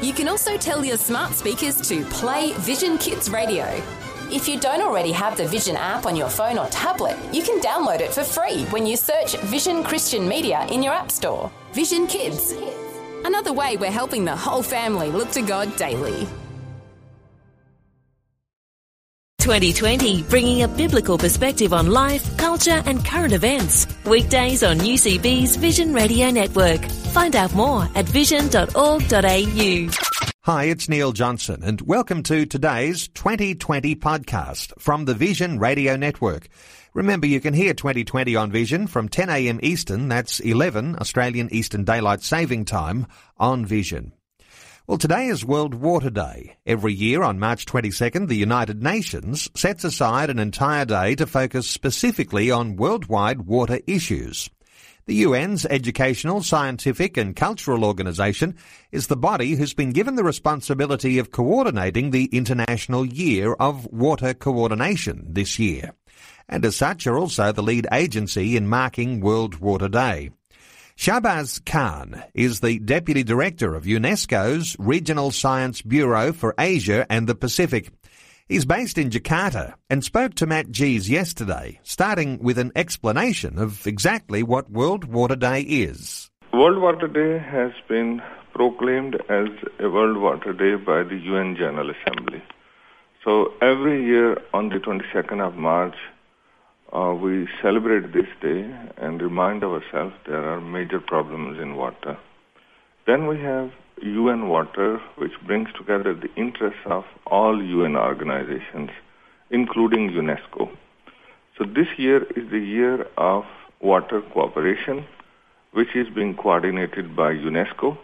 You can also tell your smart speakers to play Vision Kids Radio. If you don't already have the Vision app on your phone or tablet, you can download it for free when you search Vision Christian Media in your App Store. Vision Kids. Another way we're helping the whole family look to God daily. 2020, bringing a biblical perspective on life, culture, and current events. Weekdays on UCB's Vision Radio Network. Find out more at vision.org.au. Hi, it's Neil Johnson, and welcome to today's 2020 podcast from the Vision Radio Network. Remember, you can hear 2020 on Vision from 10 a.m. Eastern, that's 11 Australian Eastern Daylight Saving Time, on Vision. Well, today is World Water Day. Every year on March 22nd, the United Nations sets aside an entire day to focus specifically on worldwide water issues. The UN's Educational, Scientific and Cultural Organisation is the body who's been given the responsibility of coordinating the International Year of Water Coordination this year, and as such are also the lead agency in marking World Water Day. Shahbaz Khan is the Deputy Director of UNESCO's Regional Science Bureau for Asia and the Pacific. He's based in Jakarta and spoke to Matt Gees yesterday, starting with an explanation of exactly what World Water Day is. World Water Day has been proclaimed as a World Water Day by the UN General Assembly. So every year on the 22nd of March, uh, we celebrate this day and remind ourselves there are major problems in water. Then we have UN Water, which brings together the interests of all UN organizations, including UNESCO. So this year is the year of water cooperation, which is being coordinated by UNESCO,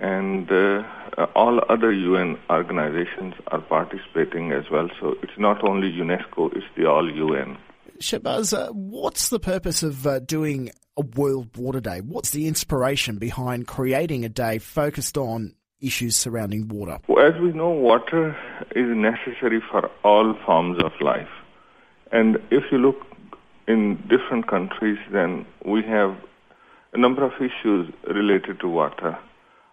and uh, all other UN organizations are participating as well. So it's not only UNESCO, it's the all UN. Shahbaz, uh, what's the purpose of uh, doing a World Water Day? What's the inspiration behind creating a day focused on issues surrounding water? Well, as we know, water is necessary for all forms of life. And if you look in different countries, then we have a number of issues related to water.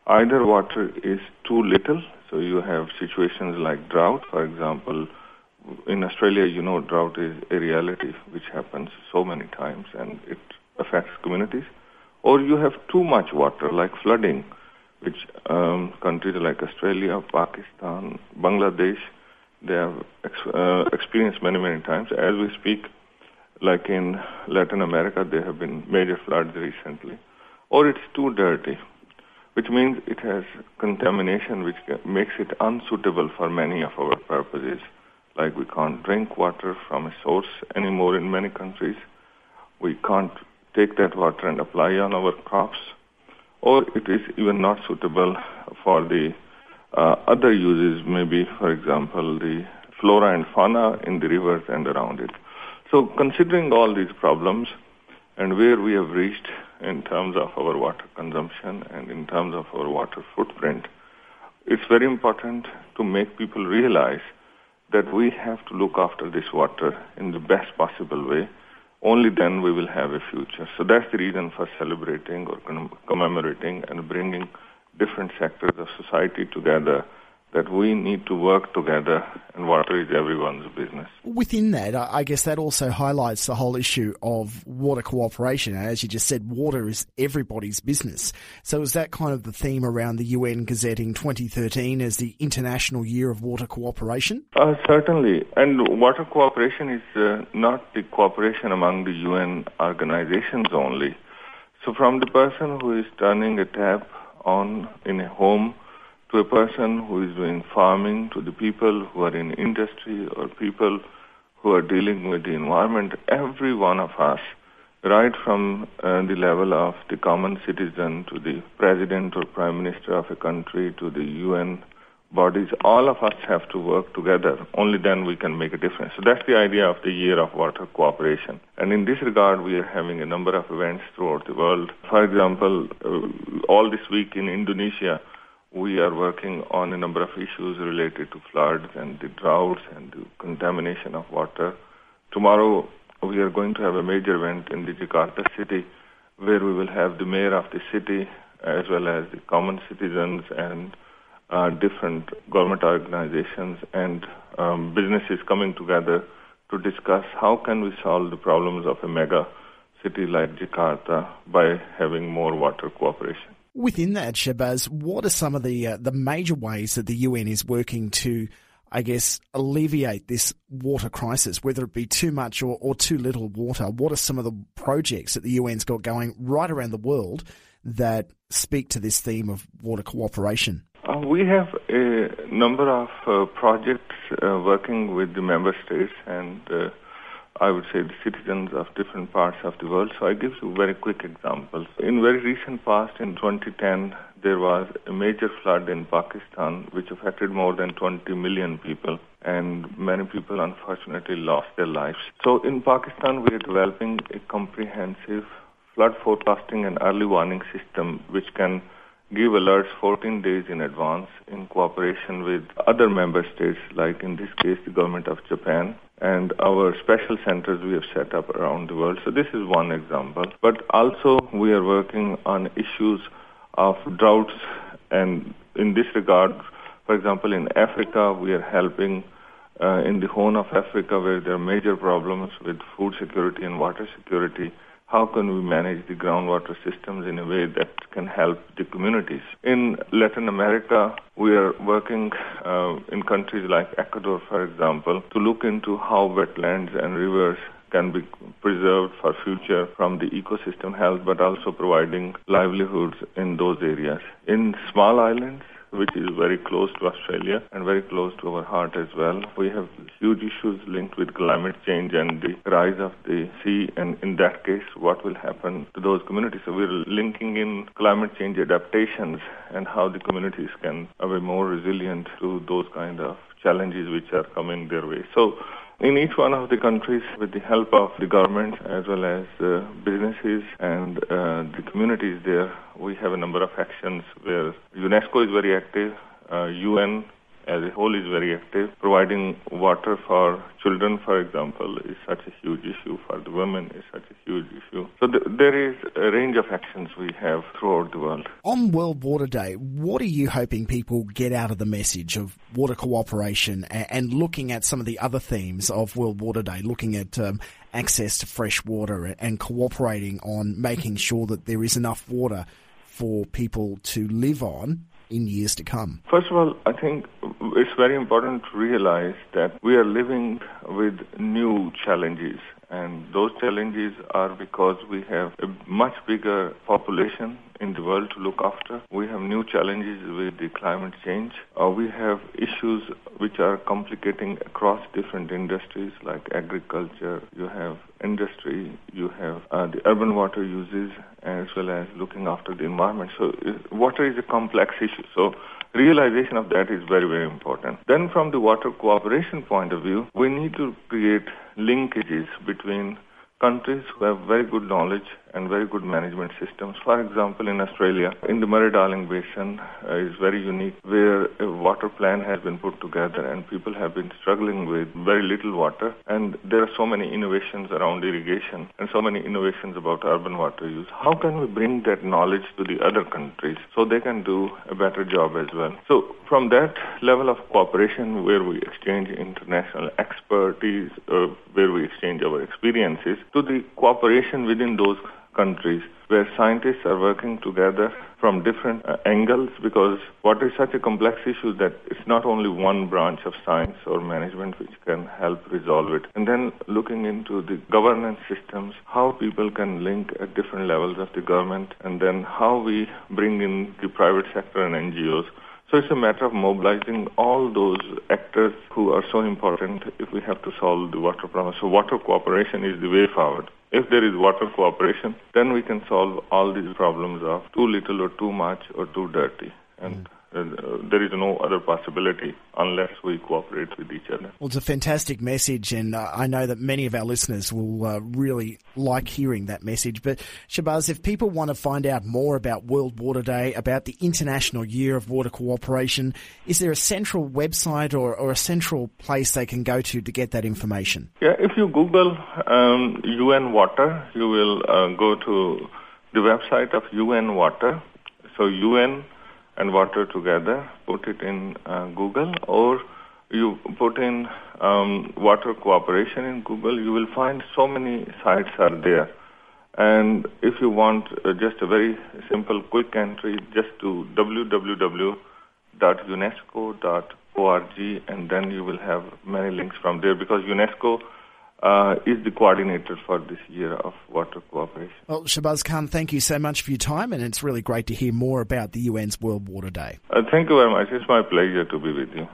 Either water is too little, so you have situations like drought, for example, in Australia, you know, drought is a reality which happens so many times and it affects communities. Or you have too much water, like flooding, which um, countries like Australia, Pakistan, Bangladesh, they have ex- uh, experienced many, many times. As we speak, like in Latin America, there have been major floods recently. Or it's too dirty, which means it has contamination which makes it unsuitable for many of our purposes like we can't drink water from a source anymore in many countries. We can't take that water and apply on our crops, or it is even not suitable for the uh, other uses, maybe, for example, the flora and fauna in the rivers and around it. So considering all these problems and where we have reached in terms of our water consumption and in terms of our water footprint, it's very important to make people realize that we have to look after this water in the best possible way. Only then we will have a future. So that's the reason for celebrating or commemorating and bringing different sectors of society together that we need to work together and water is everyone's business. Within that, I guess that also highlights the whole issue of water cooperation. As you just said, water is everybody's business. So is that kind of the theme around the UN gazetting 2013 as the International Year of Water Cooperation? Uh, certainly. And water cooperation is uh, not the cooperation among the UN organizations only. So from the person who is turning a tap on in a home to a person who is doing farming, to the people who are in industry or people who are dealing with the environment, every one of us, right from uh, the level of the common citizen to the president or prime minister of a country to the UN bodies, all of us have to work together. Only then we can make a difference. So that's the idea of the Year of Water Cooperation. And in this regard, we are having a number of events throughout the world. For example, uh, all this week in Indonesia, we are working on a number of issues related to floods and the droughts and the contamination of water. Tomorrow, we are going to have a major event in the Jakarta city where we will have the mayor of the city as well as the common citizens and uh, different government organizations and um, businesses coming together to discuss how can we solve the problems of a mega city like Jakarta by having more water cooperation. Within that, Shahbaz, what are some of the uh, the major ways that the UN is working to, I guess, alleviate this water crisis, whether it be too much or, or too little water? What are some of the projects that the UN's got going right around the world that speak to this theme of water cooperation? Uh, we have a number of uh, projects uh, working with the member states and uh, I would say the citizens of different parts of the world. So I give you very quick examples. In very recent past, in 2010, there was a major flood in Pakistan which affected more than 20 million people and many people unfortunately lost their lives. So in Pakistan, we are developing a comprehensive flood forecasting and early warning system which can give alerts 14 days in advance in cooperation with other member states, like in this case the government of Japan and our special centers we have set up around the world. So this is one example. But also we are working on issues of droughts and in this regard, for example, in Africa we are helping uh, in the Horn of Africa where there are major problems with food security and water security how can we manage the groundwater systems in a way that can help the communities. In Latin America, we are working uh, in countries like Ecuador, for example, to look into how wetlands and rivers can be preserved for future from the ecosystem health, but also providing livelihoods in those areas. In small islands, which is very close to Australia and very close to our heart as well. We have huge issues linked with climate change and the rise of the sea, and in that case, what will happen to those communities? So we're linking in climate change adaptations and how the communities can be more resilient to those kind of challenges which are coming their way. So in each one of the countries with the help of the government as well as uh, businesses and uh, the communities there, we have a number of actions where UNESCO is very active, uh, UN as a whole is very active. Providing water for children, for example, is such a huge issue. For the women, is such a huge issue. So th- there is a range of actions we have throughout the world. On World Water Day, what are you hoping people get out of the message of water cooperation and, and looking at some of the other themes of World Water Day, looking at um, access to fresh water and cooperating on making sure that there is enough water for people to live on in years to come? First of all, I think it's very important to realize that we are living with new challenges. And those challenges are because we have a much bigger population in the world to look after. We have new challenges with the climate change. Uh, we have issues which are complicating across different industries like agriculture. You have industry, you have uh, the urban water uses, as well as looking after the environment. So uh, water is a complex issue. So realization of that is very, very important. Then from the water cooperation point of view, we need to create linkages between countries who have very good knowledge and very good management systems. For example, in Australia, in the Murray-Darling Basin uh, is very unique where a water plan has been put together and people have been struggling with very little water and there are so many innovations around irrigation and so many innovations about urban water use. How can we bring that knowledge to the other countries so they can do a better job as well? So from that level of cooperation where we exchange international expertise, uh, where we exchange our experiences, to the cooperation within those countries where scientists are working together from different uh, angles because water is such a complex issue that it's not only one branch of science or management which can help resolve it. And then looking into the governance systems, how people can link at different levels of the government, and then how we bring in the private sector and NGOs so it's a matter of mobilizing all those actors who are so important if we have to solve the water problem. So water cooperation is the way forward. If there is water cooperation, then we can solve all these problems of too little or too much or too dirty. And mm. uh, there is no other possibility unless we cooperate with each other. Well, it's a fantastic message, and uh, I know that many of our listeners will uh, really like hearing that message. But Shahbaz, if people want to find out more about World Water Day, about the International Year of Water Cooperation, is there a central website or, or a central place they can go to to get that information? Yeah, if you Google um, UN Water, you will uh, go to the website of UN Water. So UN and water together, put it in uh, Google, or you put in um, water cooperation in Google, you will find so many sites are there. And if you want uh, just a very simple, quick entry, just to www.unesco.org, and then you will have many links from there because UNESCO uh, is the coordinator for this year of water cooperation. Well, Shahbaz Khan, thank you so much for your time, and it's really great to hear more about the UN's World Water Day. Uh, thank you very much. It's my pleasure to be with you.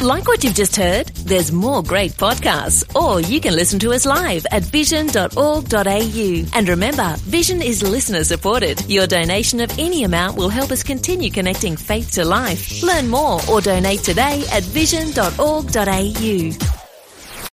Like what you've just heard? There's more great podcasts, or you can listen to us live at vision.org.au. And remember, Vision is listener supported. Your donation of any amount will help us continue connecting faith to life. Learn more or donate today at vision.org.au.